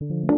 You're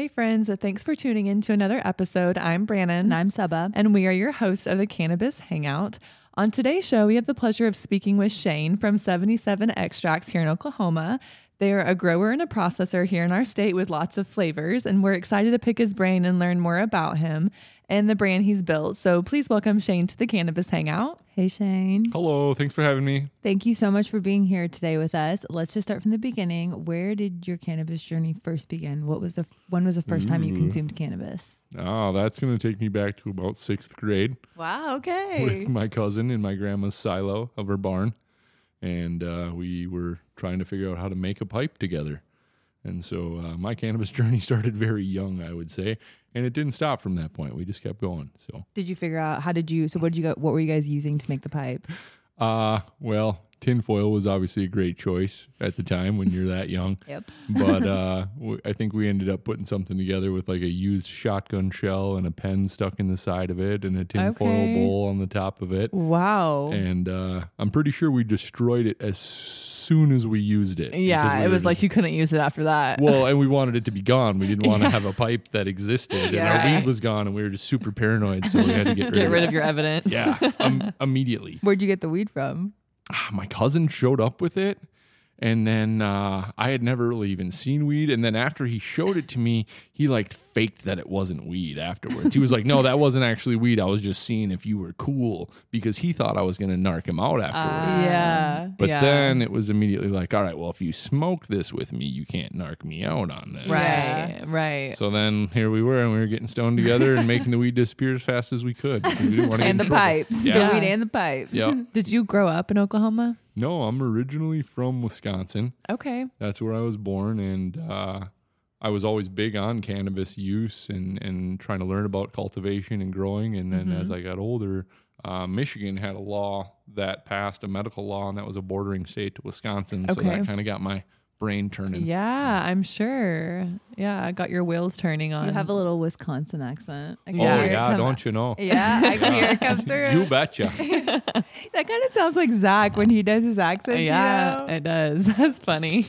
Hey, friends. Uh, thanks for tuning in to another episode. I'm Brannon. And I'm Saba. and we are your hosts of the Cannabis Hangout. On today's show, we have the pleasure of speaking with Shane from 77 Extracts here in Oklahoma. They are a grower and a processor here in our state with lots of flavors, and we're excited to pick his brain and learn more about him and the brand he's built. So please welcome Shane to the Cannabis Hangout. Hey, Shane. Hello, thanks for having me. Thank you so much for being here today with us. Let's just start from the beginning. Where did your cannabis journey first begin? What was the when was the first time you consumed cannabis? Oh, that's going to take me back to about sixth grade Wow, okay. with my cousin in my grandma's silo of her barn. And uh, we were trying to figure out how to make a pipe together. And so uh, my cannabis journey started very young, I would say. And it didn't stop from that point. We just kept going. So, Did you figure out how did you so what did you go what were you guys using to make the pipe? uh, well, tinfoil was obviously a great choice at the time when you're that young. Yep. but uh, w- I think we ended up putting something together with like a used shotgun shell and a pen stuck in the side of it and a tinfoil Okay. bowl on the top of it. Wow. And uh, I'm pretty sure we destroyed it as soon as we used it. Yeah, we it were was like you couldn't use it after that. Well, and we wanted it to be gone. We didn't want to have a pipe that existed, and Yeah. our weed was gone, and we were just super paranoid, so we had to get rid Get of rid it. of your evidence. Yeah, um, immediately. Where'd you get the weed from? Ah, my cousin showed up with it and then uh, i had never really even seen weed and then after he showed it to me he like faked that it wasn't weed afterwards he was like no that wasn't actually weed i was just seeing if you were cool because he thought i was going to narc him out afterwards yeah. but yeah. then it was immediately like all right well if you smoke this with me you can't narc me out on this Right, right. so then here we were and we were getting stoned together and making the weed disappear as fast as we could We didn't wanna get And the trouble. pipes. Yeah. The weed and the pipes. yeah Did you grow up in Oklahoma? No i'm originally from wisconsin Okay. that's where I was born, and uh, I was always big on cannabis use and and trying to learn about cultivation and growing. And then Mm-hmm. as I got older, uh, Michigan had a law that passed a medical law, and that was a bordering state to Wisconsin. So Okay. that kind of got my brain turning. Yeah, I'm sure. Yeah, I got your wheels turning on. You have a little Wisconsin accent. I can Oh Yeah. hear it yeah, come- don't you know? Yeah, I can hear it come through. You betcha. That kind of sounds like Zach when he does his accent. yeah, you know? it does. That's funny.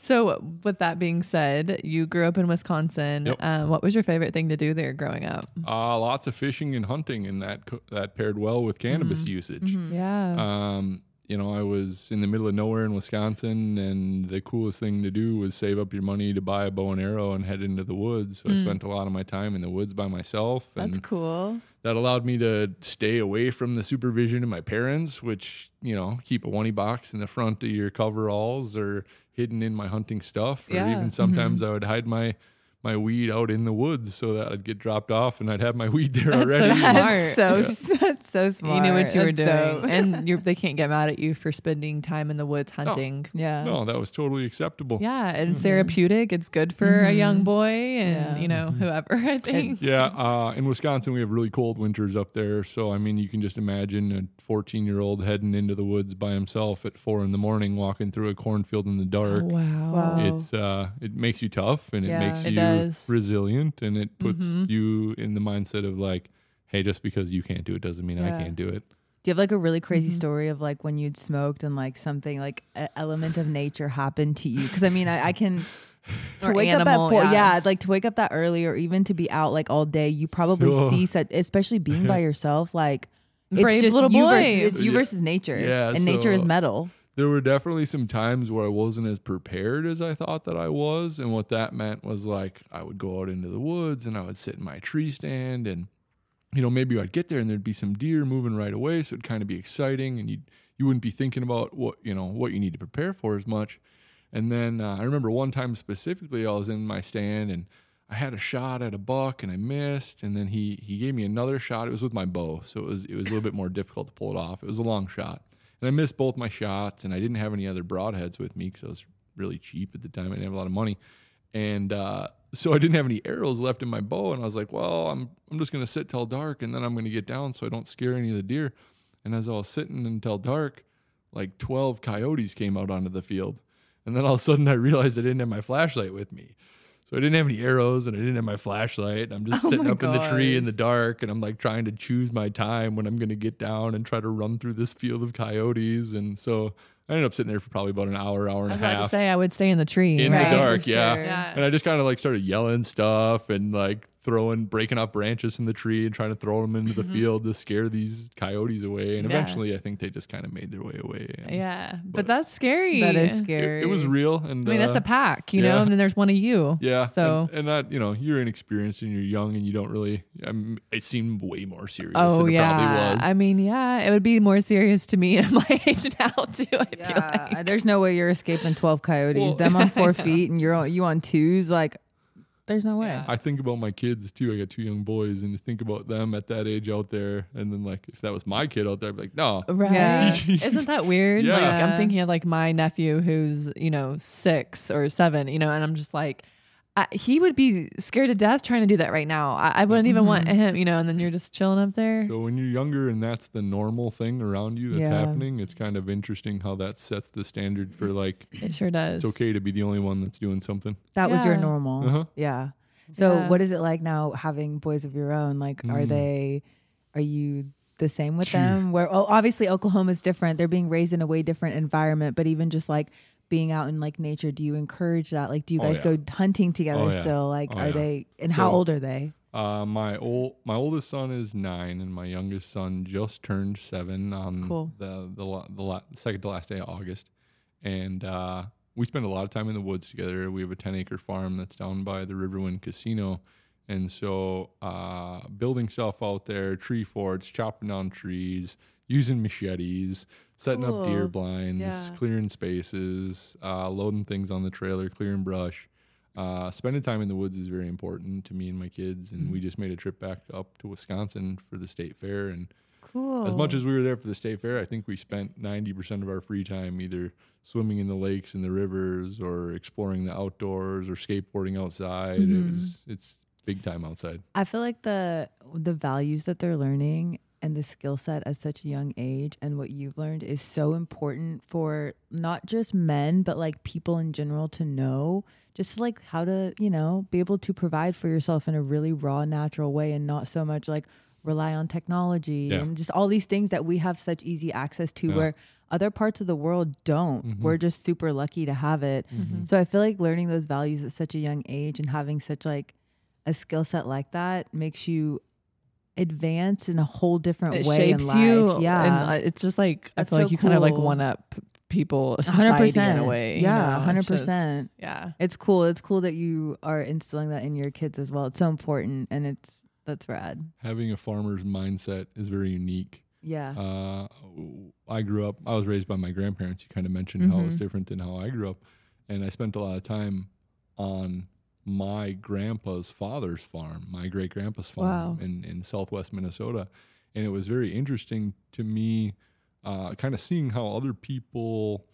so, with that being said, you grew up in Wisconsin. Yep. Um, what was your favorite thing to do there growing up? uh, lots of fishing and hunting, and that co- that paired well with cannabis Mm-hmm. usage. Yeah. Um, you know, I was in the middle of nowhere in Wisconsin, and the coolest thing to do was save up your money to buy a bow and arrow and head into the woods. So I spent a lot of my time in the woods by myself, Mm. That's cool. that allowed me to stay away from the supervision of my parents, which you know, keep a one box in the front of your coveralls or hidden in my hunting stuff, or Yeah. even sometimes I would hide my my weed out in the woods so that I'd get dropped off and I'd have my weed there That's so already. smart. That's so that's so smart. you knew what you were doing, dope. and you're, they can't get mad at you for spending time in the woods hunting. yeah. no, that was totally acceptable. Yeah, and therapeutic. It's good for a young boy and Yeah. you know whoever. I think. Yeah, uh, in Wisconsin we have really cold winters up there, so I mean you can just imagine a 14 year old heading into the woods by himself at four in the morning, walking through a cornfield in the dark. wow. Wow. It's uh, it makes you tough and Yeah. it makes It you does. Resilient and it puts Mhm. you in the mindset of like, hey, just because you can't do it doesn't mean Yeah. I can't do it. Do you have like a really crazy Mhm. story of like when you'd smoked and like something like an element of nature happened to you? Because I mean, I, I can to Or wake animal, up at four, yeah. yeah. like to wake up that early or even to be out like all day. You probably So- see such, especially being by yourself. Like it's just little you boy. versus it's you Yeah. versus nature, Yeah, and nature is so- metal. There were definitely some times where I wasn't as prepared as I thought that I was. And what that meant was like I would go out into the woods and I would sit in my tree stand and you know, maybe I'd get there and there'd be some deer moving right away, so it'd kind of be exciting and you you wouldn't be thinking about what, you know, what you need to prepare for as much. And then uh, I remember one time specifically, I was in my stand and I had a shot at a buck and I missed, and then he he gave me another shot. It was with my bow, so it was it was a little bit more difficult to pull it off. It was a long shot, and I missed both my shots, and I didn't have any other broadheads with me because I was really cheap at the time. I didn't have a lot of money, and uh, so I didn't have any arrows left in my bow. And I was like, well, I'm I'm just gonna sit till dark, and then I'm gonna get down so I don't scare any of the deer. And as I was sitting until dark, like 12 coyotes came out onto the field. And then all of a sudden I realized I didn't have my flashlight with me. So I didn't have any arrows and I didn't have my flashlight. I'm just Oh sitting up in the tree in the dark and I'm like trying to choose my time when I'm going to get down and try to run through this field of coyotes. And so I ended up sitting there for probably about an hour, hour and I was a about to half say I would stay in the tree. in Right, the dark. Yeah. sure. Yeah. And I just kind of like started yelling stuff and like throwing, breaking off branches from the tree and trying to throw them into the field to scare these coyotes away. And Yeah. eventually I think they just kind of made their way away. And Yeah, but, But- that's scary. That is scary. It, was real. And I mean, that's uh, a pack, you know, and then there's one of you. Yeah. So- and, and that you know you're inexperienced and you're young and you don't really. Um, it seemed way more serious. Oh than it yeah, probably was. I mean, yeah, it would be more serious to me at my age now too. I feel Yeah, like. there's no way you're escaping 12 coyotes. Well- Them on four feet and you're on, you on twos. Like, there's no way. Yeah. I think about my kids too. I got two young boys, and to think about them at that age out there, and then like if that was my kid out there, I'd be like, no, Right? Yeah. Isn't that weird? Yeah. Like I'm thinking of like my nephew who's you know six or seven, you know, and I'm just like. I, he would be scared to death trying to do that right now. I, I wouldn't even want him, you know. And then you're just chilling up there. So when you're younger and that's the normal thing around you that's Yeah. happening, it's kind of interesting how that sets the standard for like it sure does. it's okay to be the only one that's doing something. That was your normal. Uh-huh. Yeah. So Yeah. what is it like now having boys of your own? Like, are Mm. they, are you the same with Phew. them? Where, oh, obviously Oklahoma's different. They're being raised in a way different environment, but even just like being out in like nature, do you encourage that? Like, do you Oh, guys yeah. go hunting together Oh, yeah. still? Like, Oh, are yeah. they, and how old are they? Uh, my old my oldest son is nine, and my youngest son just turned seven on Cool. the the la- the la- second to last day of August, and uh, we spend a lot of time in the woods together. We have a ten acre farm that's down by the Riverwind Casino, and so uh, building stuff out there, tree forts, chopping down trees, using machetes, setting up deer blinds, Yeah. clearing spaces, uh, loading things on the trailer, clearing brush. Uh, spending time in the woods is very important to me and my kids, and Mm-hmm. we just made a trip back up to Wisconsin for the state fair. And Cool. as much as we were there for the state fair, I think we spent ninety percent of our free time either swimming in the lakes and the rivers, or exploring the outdoors, or skateboarding outside. It Mhm. was it's big time outside. I feel like the the values that they're learning and the skill set at such a young age and what you've learned is so important for not just men but like people in general to know just like how to, you know, be able to provide for yourself in a really raw natural way and not so much like rely on technology Yeah. and just all these things that we have such easy access to Yeah. where other parts of the world don't. Mhm. We're just super lucky to have it. Mm-hmm. So I feel like learning those values at such a young age and having such like a skill set like that makes you advance in a whole different it way shapes in life. you. Yeah. and uh, it's just like I feel so like you kind of like cool. one up people, hundred society in a percent. way. Yeah, know? It's hundred percent. Yeah. It's cool. It's cool that you are instilling that in your kids as well. It's so important and it's that's rad. Having a farmer's mindset is very unique. Yeah. Uh, I grew up. I was raised by my grandparents. You kind of mentioned how it was Mhm. different than how I grew up, and I spent a lot of time on my grandpa's father's farm, my great grandpa's farm Wow. in in Southwest Minnesota, and it was very interesting to me, uh, kind of seeing how other people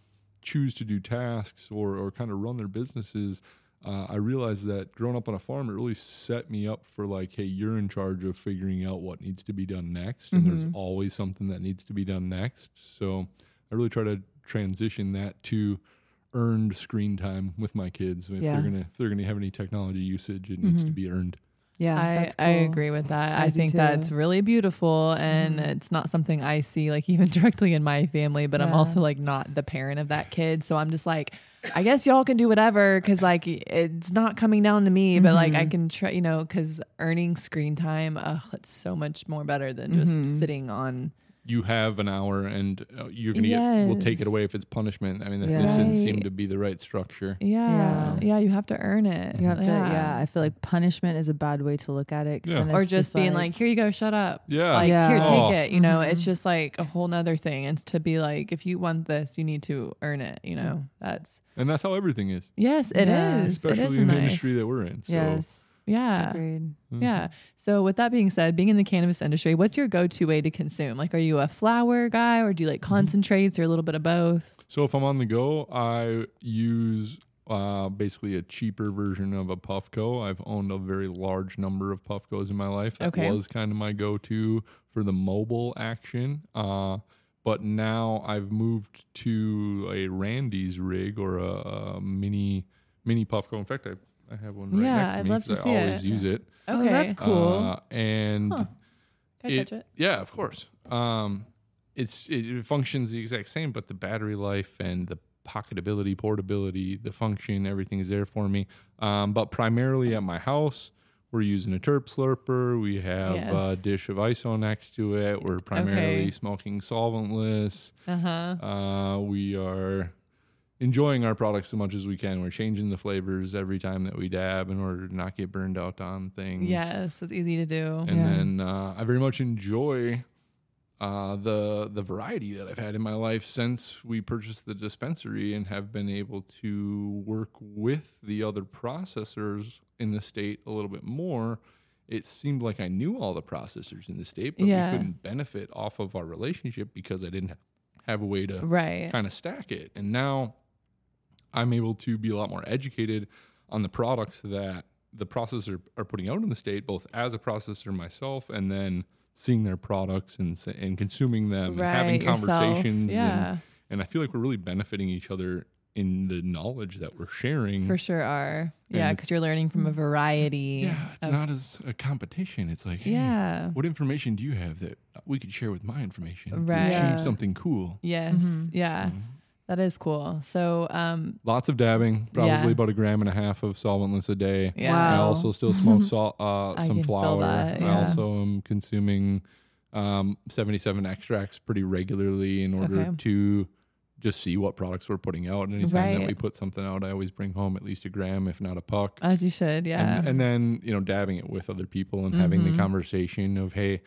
choose to do tasks or or kind of run their businesses. Uh, I realized that growing up on a farm, it really set me up for like, hey, you're in charge of figuring out what needs to be done next, and there's Mhm. always something that needs to be done next. So I really try to transition that to earned screen time with my kids. If Yeah. they're gonna if they're gonna have any technology usage, it needs to Mhm. be earned. yeah. I, that's I agree with that. I I, think too. that's really beautiful and Mhm. it's not something I see like even directly in my family, but I'm also like not the parent of that kid. So I'm just like, I guess y'all can do whatever because like it's not coming down to me, but like I Mhm. can try, you know, because earning screen time, uh, it's so much more better than just Mhm. sitting on you have an hour and uh, you're gonna get we'll take it away if it's punishment. I mean, that Yeah. this didn't seem to be the right structure. Yeah. Yeah. Yeah. You have to earn it. You have to, yeah. I feel like punishment is a bad way to look at it Yeah. Or it's just, being like, here you go, shut up. Yeah. Like, Yeah. here, take Oh. it. You know, it's Mhm. just like a whole nother thing. it's to be like, if you want this, you need to earn it. You know, that's, And that's how everything is, yes, it is. Yeah. it is especially in in the life. industry that we're in. So, yes, Yeah. agreed. Yeah. So with that being said, being in the cannabis industry, what's your go-to way to consume? Like, are you a flower guy or do you like Mm-hmm. concentrates or a little bit of both? So if I'm on the go, I use uh, basically a cheaper version of a Puffco. I've owned a very large number of Puffcos in my life. That Okay. was kind of my go-to for the mobile action. Uh, but now I've moved to a Randy's rig or a, a mini mini Puffco. In fact, I, I have one right Yeah, next to I'd me love to 'cause I always it. use it. Oh, that's cool. Uh, and Huh. Can I touch it? yeah, of course. Um, it's it, it functions the exact same, but the battery life and the pocketability, portability, the function, everything is there for me. Um, but primarily at my house, we're using a terp slurper. We have a dish of ISO next to it. We're primarily Okay. smoking solventless. Uh-huh. Uh, we are enjoying our products as much as we can. We're changing the flavors every time that we dab in order to not get burned out on things. Yes, it's easy to do. And Yeah. then uh, I very much enjoy uh, the the variety that I've had in my life since we purchased the dispensary and have been able to work with the other processors in the state a little bit more. It seemed like I knew all the processors in the state, but Yeah. we couldn't benefit off of our relationship because I didn't have a way to Right. kind of stack it. And now I'm able to be a lot more educated on the products that the processor are putting out in the state, both as a processor myself and then seeing their products and and consuming them and having Right, yourself. conversations. Yeah. And, and I feel like we're really benefiting each other in the knowledge that we're sharing. For sure are. Yeah, because you're learning from a variety. yeah, it's not as a competition. It's like, hey, Yeah. what information do you have that we could share with my information? to Achieve something cool. Yes. Mhm. Yeah. Mhm. That is cool. So, um, Lots of dabbing, probably Yeah. about a gram and a half of solventless a day. yeah. I also still smoke salt, uh, I some can feel flour. that, I also am consuming um, 77 extracts pretty regularly in order Okay. to just see what products we're putting out. And anytime that we put something out, I always bring home at least a gram, if not a puck. As you should. Yeah. And, and then, you know, dabbing it with other people and having Mhm. the conversation of, hey,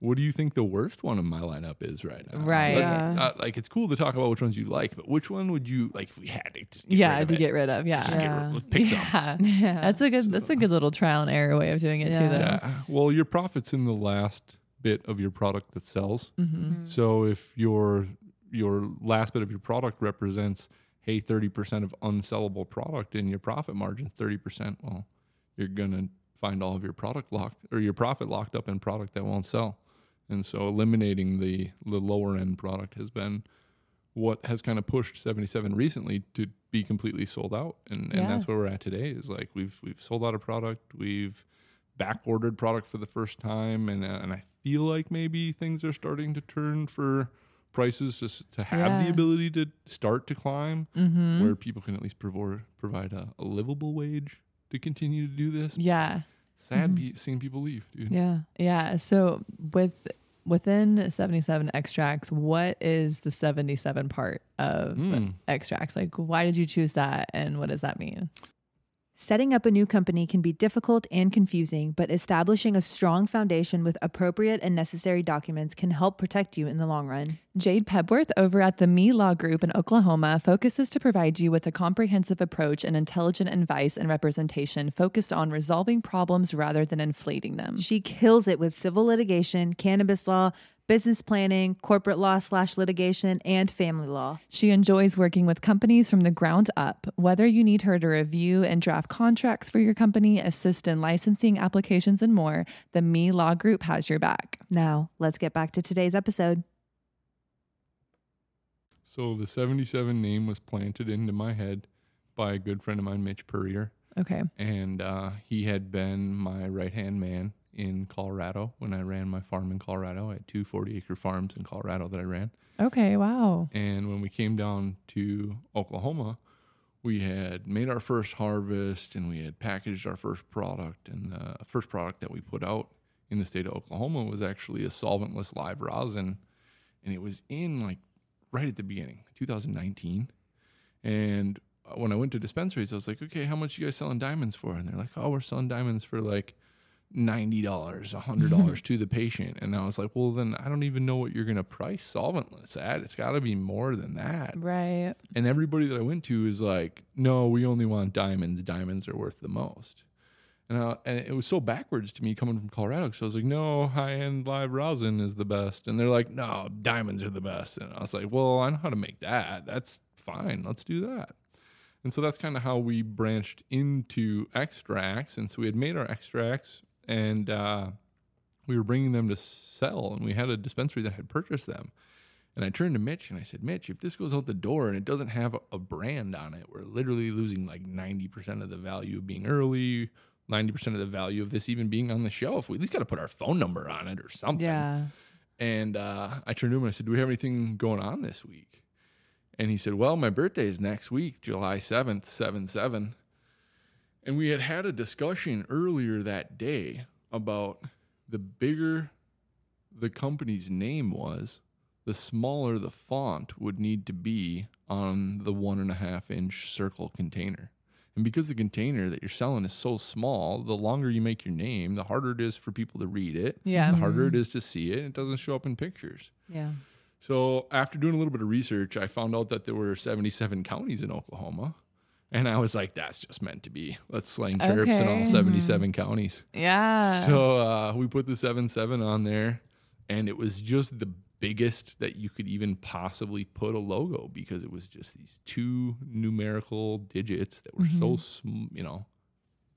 what do you think the worst one in my lineup is right now? Right. Let's Yeah. not- like, it's cool to talk about which ones you like, but which one would you, like, if we had to just get yeah. rid of To it, get rid of. Yeah. just get rid- Yeah. let's some. Yeah. Yeah. That's a good. That's a good little trial and error way of doing it too, though. Yeah. Well, your profit's in the last bit of your product that sells. Mm-hmm. So if your your last bit of your product represents, hey, thirty percent of unsellable product and your profit margin thirty percent, well, you're gonna find all of your product locked or your profit locked up in product that won't sell. And so eliminating the the lower end product has been what has kind of pushed 77 recently to be completely sold out. And Yeah. and that's where we're at today is like we've we've sold out a product, we've back ordered product for the first time and uh, and I feel like maybe things are starting to turn for prices just to have Yeah. the ability to start to climb Mm-hmm. where people can at least provide provide a, a livable wage to continue to do this. Yeah. Sad Mhm. be, seeing people leave, dude. Yeah. Yeah. So with within 77 extracts, what is the 77 part of Mm. extracts? Like, why did you choose that, and what does that mean? Setting up a new company can be difficult and confusing, but establishing a strong foundation with appropriate and necessary documents can help protect you in the long run. Jade Pebworth over at the Me Law Group in Oklahoma focuses to provide you with a comprehensive approach and intelligent advice and representation focused on resolving problems rather than inflating them. She kills it with civil litigation, cannabis law, business planning, corporate law slash litigation, and family law. She enjoys working with companies from the ground up. Whether you need her to review and draft contracts for your company, assist in licensing applications, and more, the Me Law Group has your back. Now, let's get back to today's episode. So the 77 name was planted into my head by a good friend of mine, Mitch Purrier. Okay. And uh, he had been my right hand man in Colorado when I ran my farm in Colorado. I had two 40 acre farms in Colorado that I ran. Okay. Wow. And when we came down to Oklahoma, we had made our first harvest and we had packaged our first product. And the first product that we put out in the state of Oklahoma was actually a solventless live rosin. and it was in like right at the beginning, 2019. And uh, when I went to dispensaries, I was like, okay, how much you guys selling diamonds for? And they're like, oh, we're selling diamonds for like ninety dollars, hundred dollars mm-hmm. to the patient. And I was like, well, then I don't even know what you're gonna price solventless at. It's got to be more than that. Right. And everybody that I went to is like, no, we only want diamonds. Diamonds are worth the most. And, I, and it was so backwards to me coming from Colorado because I was like, no, high end live rosin is the best. And they're like, no, diamonds are the best. And I was like, well, I know how to make that. That's fine. Let's do that. And so that's kind of how we branched into extracts. And so we had made our extracts and uh, we were bringing them to sell. And we had a dispensary that had purchased them. And I turned to Mitch and I said, Mitch, if this goes out the door and it doesn't have a, brand on it, we're literally losing like 90% of the value of being early, 90% of the value of this even being on the shelf. We at least got to put our phone number on it or something. Yeah. And uh, I turned to him and I said, Do we have anything going on this week? And he said, Well, my birthday is next week, July 7th, 7 7. And we had had a discussion earlier that day about the bigger the company's name was, the smaller the font would need to be on the one and a half inch circle container. And because the container that you're selling is so small, the longer you make your name, the harder it is for people to read it. Yeah. The harder mm-hmm. it is to see it. It doesn't show up in pictures. Yeah. So after doing a little bit of research, I found out that there were 77 counties in Oklahoma. And I was like, that's just meant to be. Let's slang terps in all Okay. 77 counties. Yeah. So uh, we put the 7 7 on there, and it was just the biggest that you could even possibly put a logo because it was just these two numerical digits that were so, sm- you know,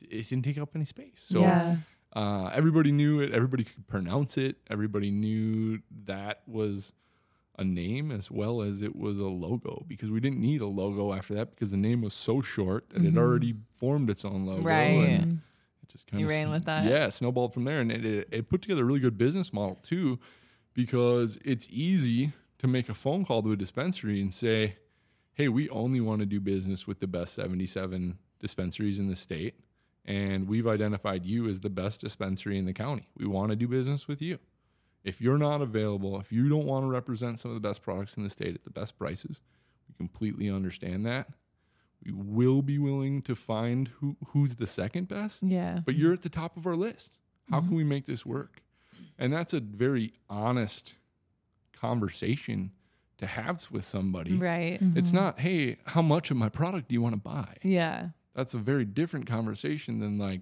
it didn't take up any space. So yeah. uh, everybody knew it. Everybody could pronounce it. Everybody knew that was a name as well as it was a logo because we didn't need a logo after that because the name was so short that it mm-hmm. already formed its own logo. Right. And it just kind You of ran with that? Yeah, snowballed from there, and it, it, it put together a really good business model too, because it's easy to make a phone call to a dispensary and say, "Hey, we only want to do business with the best 77 dispensaries in the state." And we've identified you as the best dispensary in the county. We want to do business with you. If you're not available, if you don't want to represent some of the best products in the state at the best prices, we completely understand that. We will be willing to find who, who's the second best, Yeah. but you're at the top of our list. How can mm-hmm. we make this work? And that's a very honest conversation to have with somebody. Right. It's mm-hmm. not, hey, how much of my product do you want to buy? Yeah. That's a very different conversation than like,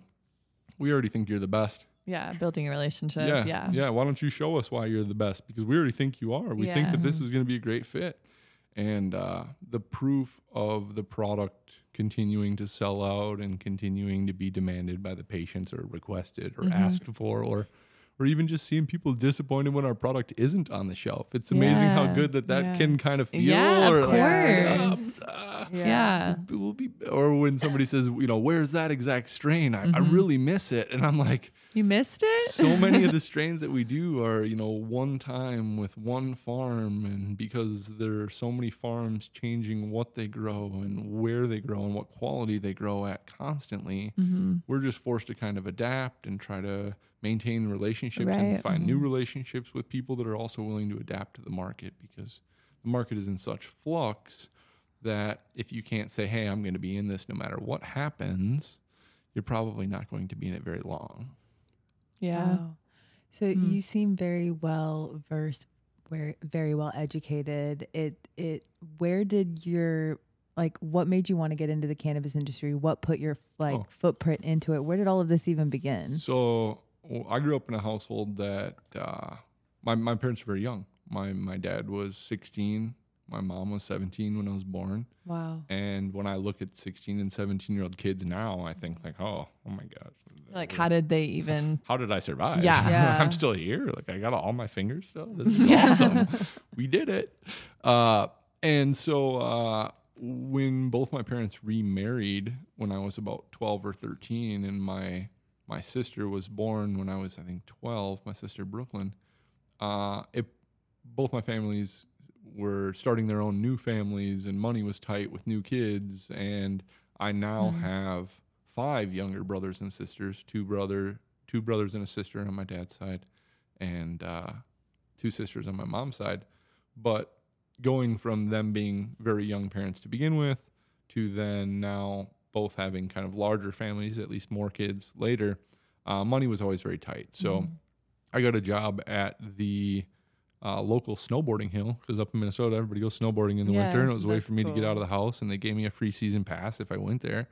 we already think you're the best. Yeah. Building a relationship. Yeah. Yeah. Yeah. Why don't you show us why you're the best? Because we already think you are. We think that this is going to be a great fit. And uh, the proof of the product continuing to sell out and continuing to be demanded by the patients or requested or asked for or or even just seeing people disappointed when our product isn't on the shelf. It's amazing how good that that Yeah. can kind of feel. Yeah, of or like, course. "Ah, Yeah. we'll be, or when somebody says, you know, where's that exact strain? I, I really miss it. And I'm like, You missed it? so many of the strains that we do are, you know, one time with one farm. And because there are so many farms changing what they grow and where they grow and what quality they grow at constantly, Mm-hmm. we're just forced to kind of adapt and try to maintain relationships Right. and find new relationships with people that are also willing to adapt to the market because the market is in such flux that if you can't say, hey, I'm going to be in this no matter what happens, you're probably not going to be in it very long. Yeah. Wow. So you seem very well versed, where very well educated. It it where did your like what made you want to get into the cannabis industry? What put your like Oh. footprint into it? Where did all of this even begin? So well, I grew up in a household that uh, my my parents were very young. My my dad was 16. My mom was 17 when I was born. Wow. And when I look at 16 and 17 year old kids now, I think like, oh, oh my gosh, Like, how did they even? how did I survive? Yeah. Yeah. I'm still here. Like I got all my fingers still. This is awesome. we did it. Uh, and so uh, when both my parents remarried when I was about 12 or 13 and my my sister was born when I was I think 12, my sister Brooklyn, uh, it both my families were starting their own new families and money was tight with new kids and I now have five younger brothers and sisters, two brother two brothers and a sister on my dad's side and uh, two sisters on my mom's side. but going from them being very young parents to begin with to then now both having kind of larger families, at least more kids later, uh, money was always very tight. So I got a job at the uh, local snowboarding hill because up in Minnesota, everybody goes snowboarding in the Yeah, winter, and it was a way for me to get out of the house. And they gave me a free season pass if I went there.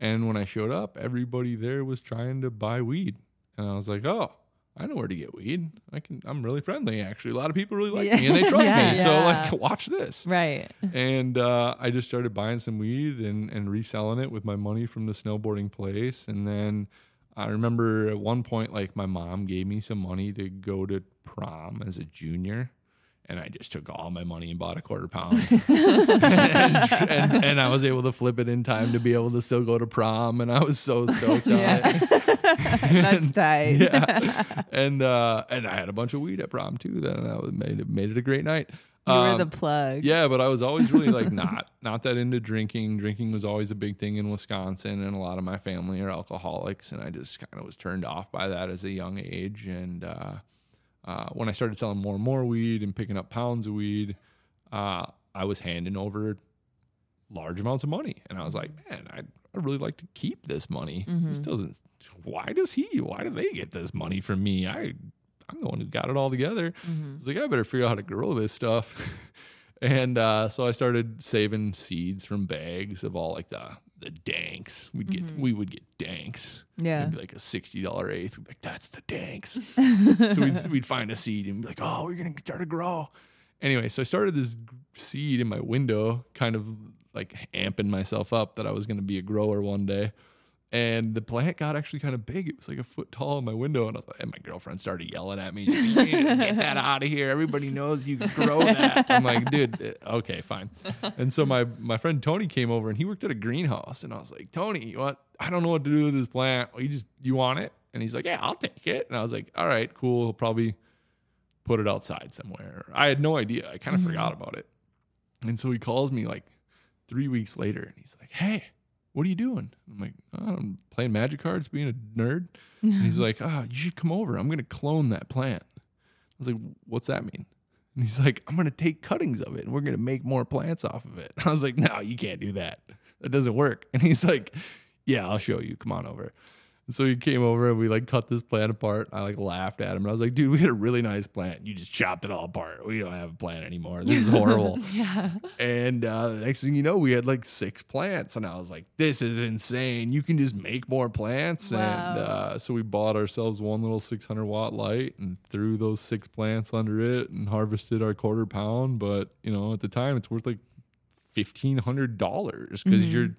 And when I showed up, everybody there was trying to buy weed, and I was like, "Oh, I know where to get weed. I can. I'm really friendly, actually. A lot of people really like Yeah. me, and they trust Yeah. me. So Yeah. like, watch this." Right. and uh, I just started buying some weed and, and reselling it with my money from the snowboarding place. And then I remember at one point, like my mom gave me some money to go to prom as a junior. And I just took all my money and bought a quarter pound. and, and, and I was able to flip it in time to be able to still go to prom. And I was so stoked on Yeah. it. That's tight. yeah. And uh, and I had a bunch of weed at prom too. Then that was- made it made it a great night. You were Um, the plug. yeah, but I was always really like not not that into drinking. Drinking was always a big thing in Wisconsin, and a lot of my family are alcoholics, and I just kind of was turned off by that as a young age. And uh, uh, when I started selling more and more weed and picking up pounds of weed, uh, I was handing over large amounts of money, and I was like, man, I I really like to keep this money. This doesn't. Why does he? Why do they get this money from me? I I'm the one who got it all together. I was like, I better figure out how to grow this stuff. and uh, so I started saving seeds from bags of all like the the danks. We'd get mm-hmm. we would get danks. Yeah. It'd be like a sixty dollar eighth. We'd be like, that's the danks. so we'd we'd find a seed and be like, oh, we're gonna start to grow. Anyway, so I started this seed in my window, kind of like amping myself up that I was gonna be a grower one day and the plant got actually kind of big. It was like a foot tall in my window, and I was like, and my girlfriend started yelling at me, "You need to "Get that out of here! Everybody knows you can grow that." I'm like, dude, eh, okay, fine. And so my my friend Tony came over, and he worked at a greenhouse, and I was like, Tony, what? I don't know what to do with this plant. You just you want it? And he's like, Yeah, I'll take it. And I was like, All right, cool. He'll probably put it outside somewhere. I had no idea. I kind of forgot about it. And so he calls me like three weeks later, and he's like, Hey what are you doing? I'm like, oh, I'm playing magic cards, being a nerd. And he's like, ah, you should come over. I'm going to clone that plant. I was like, what's that mean? And he's like, I'm going to take cuttings of it and we're going to make more plants off of it. I was like, no, you can't do that. That doesn't work. And he's like, yeah, I'll show you. Come on over. And so he came over and we like cut this plant apart. I like laughed at him and I was like, dude, we had a really nice plant. You just chopped it all apart. We don't have a plant anymore. This is horrible. Yeah. And uh, the next thing you know, we had like six plants, and I was like, "This is insane! You can just make more plants." And Wow. uh, so we bought ourselves one little 600 watt light and threw those six plants under it and harvested our quarter pound. But you know, at the time, it's worth like fifteen hundred dollars because you're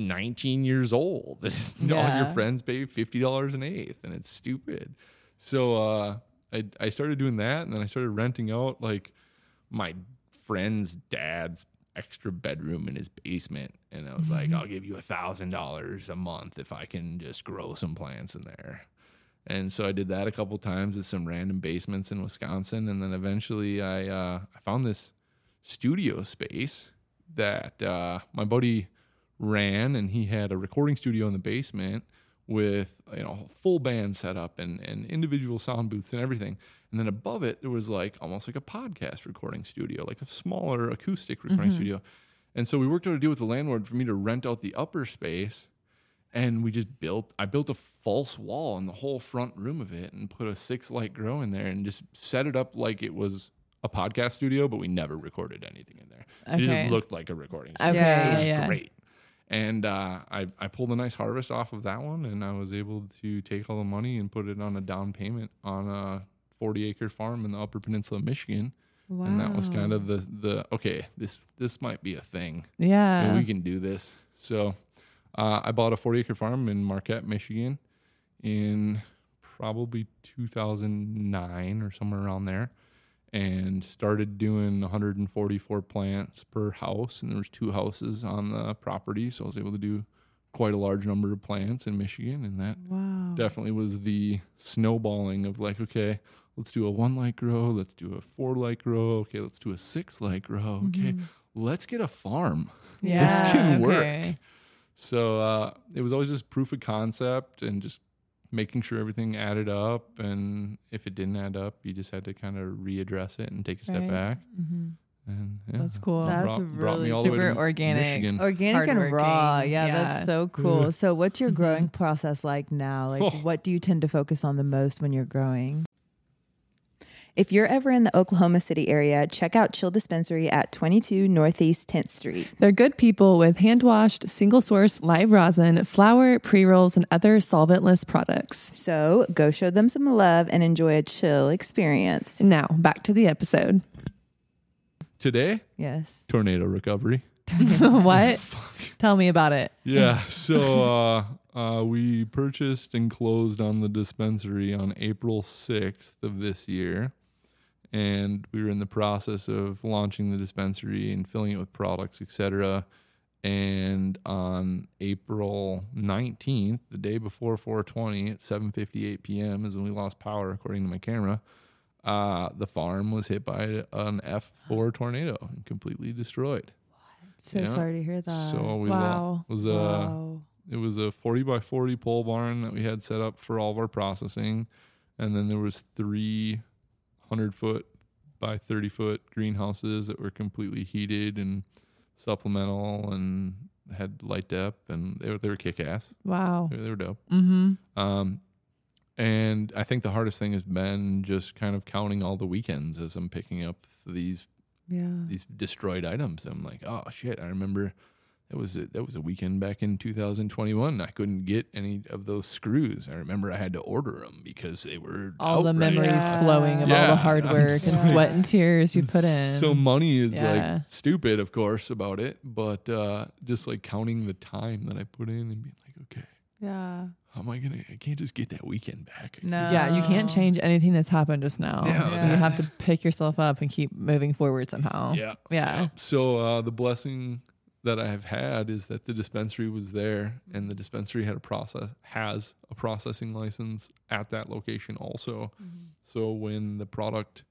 19 years old. All your friends pay fifty dollars an eighth, and it's stupid. So uh, I I started doing that, and then I started renting out like my friend's dad's extra bedroom in his basement, and I was like, I'll give you a thousand dollars a month if I can just grow some plants in there. And so I did that a couple times at some random basements in Wisconsin, and then eventually I uh, I found this studio space that uh, my buddy ran, and he had a recording studio in the basement with you know full band setup and and individual sound booths and everything. And then above it, there was like almost like a podcast recording studio, like a smaller acoustic recording mm-hmm. studio. And so we worked out a deal with the landlord for me to rent out the upper space and we just built i built a false wall in the whole front room of it and put a six light grow in there and just set it up like it was a podcast studio but we never recorded anything in there Okay. it just looked like a recording Okay. studio. Yeah. it was yeah. great and uh, I, I pulled a nice harvest off of that one and i was able to take all the money and put it on a down payment on a 40 acre farm in the upper peninsula of michigan Wow. and that was kind of the the okay this this might be a thing Yeah. and we can do this. So uh, I bought a 40 acre farm in Marquette, Michigan in probably 2009 or somewhere around there and started doing 144 plants per house and there was two houses on the property so I was able to do quite a large number of plants in Michigan and that wow. definitely was the snowballing of like, okay, let's do a one light grow, let's do a four light grow, okay, let's do a six light grow, okay, let's get a farm. yeah. this can work. So uh, it was always just proof of concept and just making sure everything added up, and if it didn't add up, you just had to kind of readdress it and take a step Right. back. Mm-hmm. And yeah, That's cool. That's brought, brought really all the way super organic. Michigan. Organic and raw. Yeah, Yeah. that's so cool. So, what's your growing Mhm. process like now? Like, Oh. what do you tend to focus on the most when you're growing? If you're ever in the Oklahoma City area, check out Chill Dispensary at 22 Northeast 10th Street. They're good people with hand washed, single source live rosin, flour, pre rolls, and other solventless products. So go show them some love and enjoy a chill experience. Now, back to the episode. Today, Yes. tornado recovery. what? Tell me about it. Yeah. So uh, uh, we purchased and closed on the dispensary on April 6th of this year. And we were in the process of launching the dispensary and filling it with products, etc. And on April 19th, the day before 420 at 7:58 p.m. is when we lost power, according to my camera. Uh, the farm was hit by an F4 tornado and completely destroyed. So Yeah. sorry to hear that. So we Wow. lo- was a wow. it was a 40 by 40 pole barn that we had set up for all of our processing and then there was three 100 foot by 30 foot greenhouses that were completely heated and supplemental and had light dep and they were, they were kick-ass Wow. they, they were dope Mm-hmm. um, and i think the hardest thing has been just kind of counting all the weekends as i'm picking up these Yeah. these destroyed items. I'm like, oh shit! I remember that was a, that was a weekend back in 2021. I couldn't get any of those screws. I remember I had to order them because they were All the memories Yeah. flowing of all the hard work and sweat and tears you put in. So money is Yeah. like stupid, of course, about it, but uh, just like counting the time that I put in and being like, okay, Yeah. how am I gonna? I can't just get that weekend back. No. yeah, you can't change anything that's happened just now. Yeah. You have to pick yourself up and keep moving forward somehow. Yeah. Yeah. So uh, the blessing that I have had is that the dispensary was there, and the dispensary had a process has a processing license at that location also. So when the product,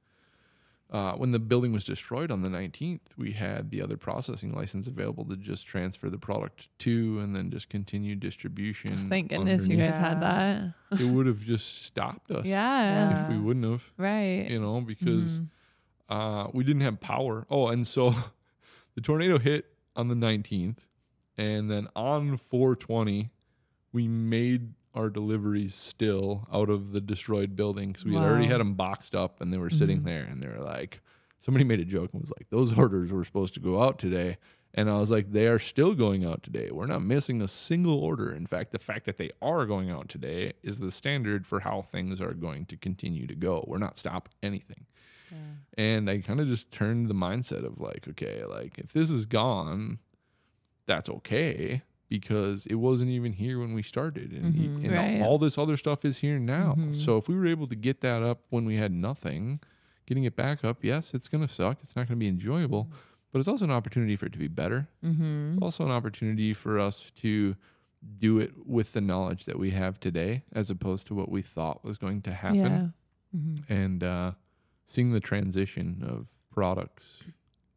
uh, when the building was destroyed on the 19th, we had the other processing license available to just transfer the product to, and then just continue distribution. Thank goodness you guys had that. it would have just stopped us Yeah. if we wouldn't have, Right. you know, because Mhm. uh, we didn't have power. Oh, and so the tornado hit on the 19th, and then on 420, we made our deliveries still out of the destroyed building because we had already had them boxed up and they were sitting Mhm. there, and they were like, somebody made a joke and was like, those orders were supposed to go out today. And I was like, they are still going out today. We're not missing a single order. In fact, the fact that they are going out today is the standard for how things are going to continue to go. We're not stopping anything. And I kind of just turned the mindset of like, okay, like if this is gone, that's okay because it wasn't even here when we started, and, Mhm. and Right. all this other stuff is here now. Mhm. So if we were able to get that up when we had nothing, getting it back up, yes, it's gonna suck. It's not gonna be enjoyable, but it's also an opportunity for it to be better. Mm-hmm. It's also an opportunity for us to do it with the knowledge that we have today, as opposed to what we thought was going to happen Yeah. Mm-hmm. and uh, seeing the transition of products,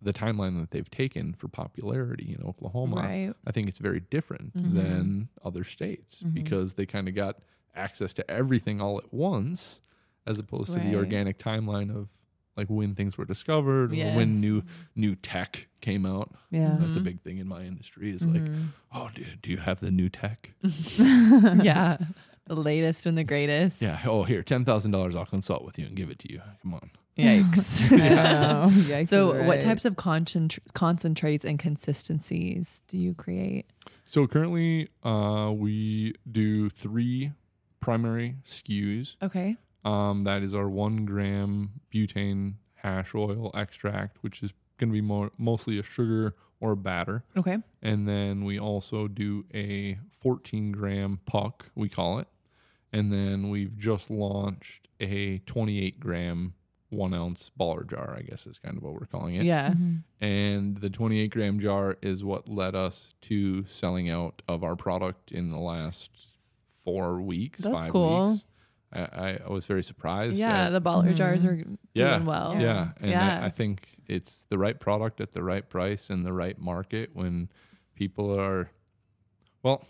the timeline that they've taken for popularity in Oklahoma, Right. I think it's very different Mhm. than other states Mhm. because they kind of got access to everything all at once, as opposed to the organic timeline of like when things were discovered, or Yes. when new new tech came out. Yeah. That's a Mhm. big thing in my industry. Is like, Mhm. oh, do, do you have the new tech? yeah. The latest and the greatest. Yeah. Oh, here, ten thousand dollars. I'll consult with you and give it to you. Come on. Yikes. I. Yikes so, is what types of concentr- concentrates and consistencies do you create? So currently, uh, we do three primary SKUs. Okay. Um, that is our one gram butane hash oil extract, which is going to be more mostly a sugar or a batter, Okay. and then we also do a 14 gram puck, we call it, and then we've just launched a 28 gram one ounce baller jar. I guess is kind of what we're calling it. Yeah. Mhm. and the 28 gram jar is what led us to selling out of our product in the last four weeks That's five cool. weeks I, I was very surprised Yeah. at- The baller Mhm. jars are doing Yeah. well. yeah and Yeah. I, I think it's the right product at the right price in the right market when people are well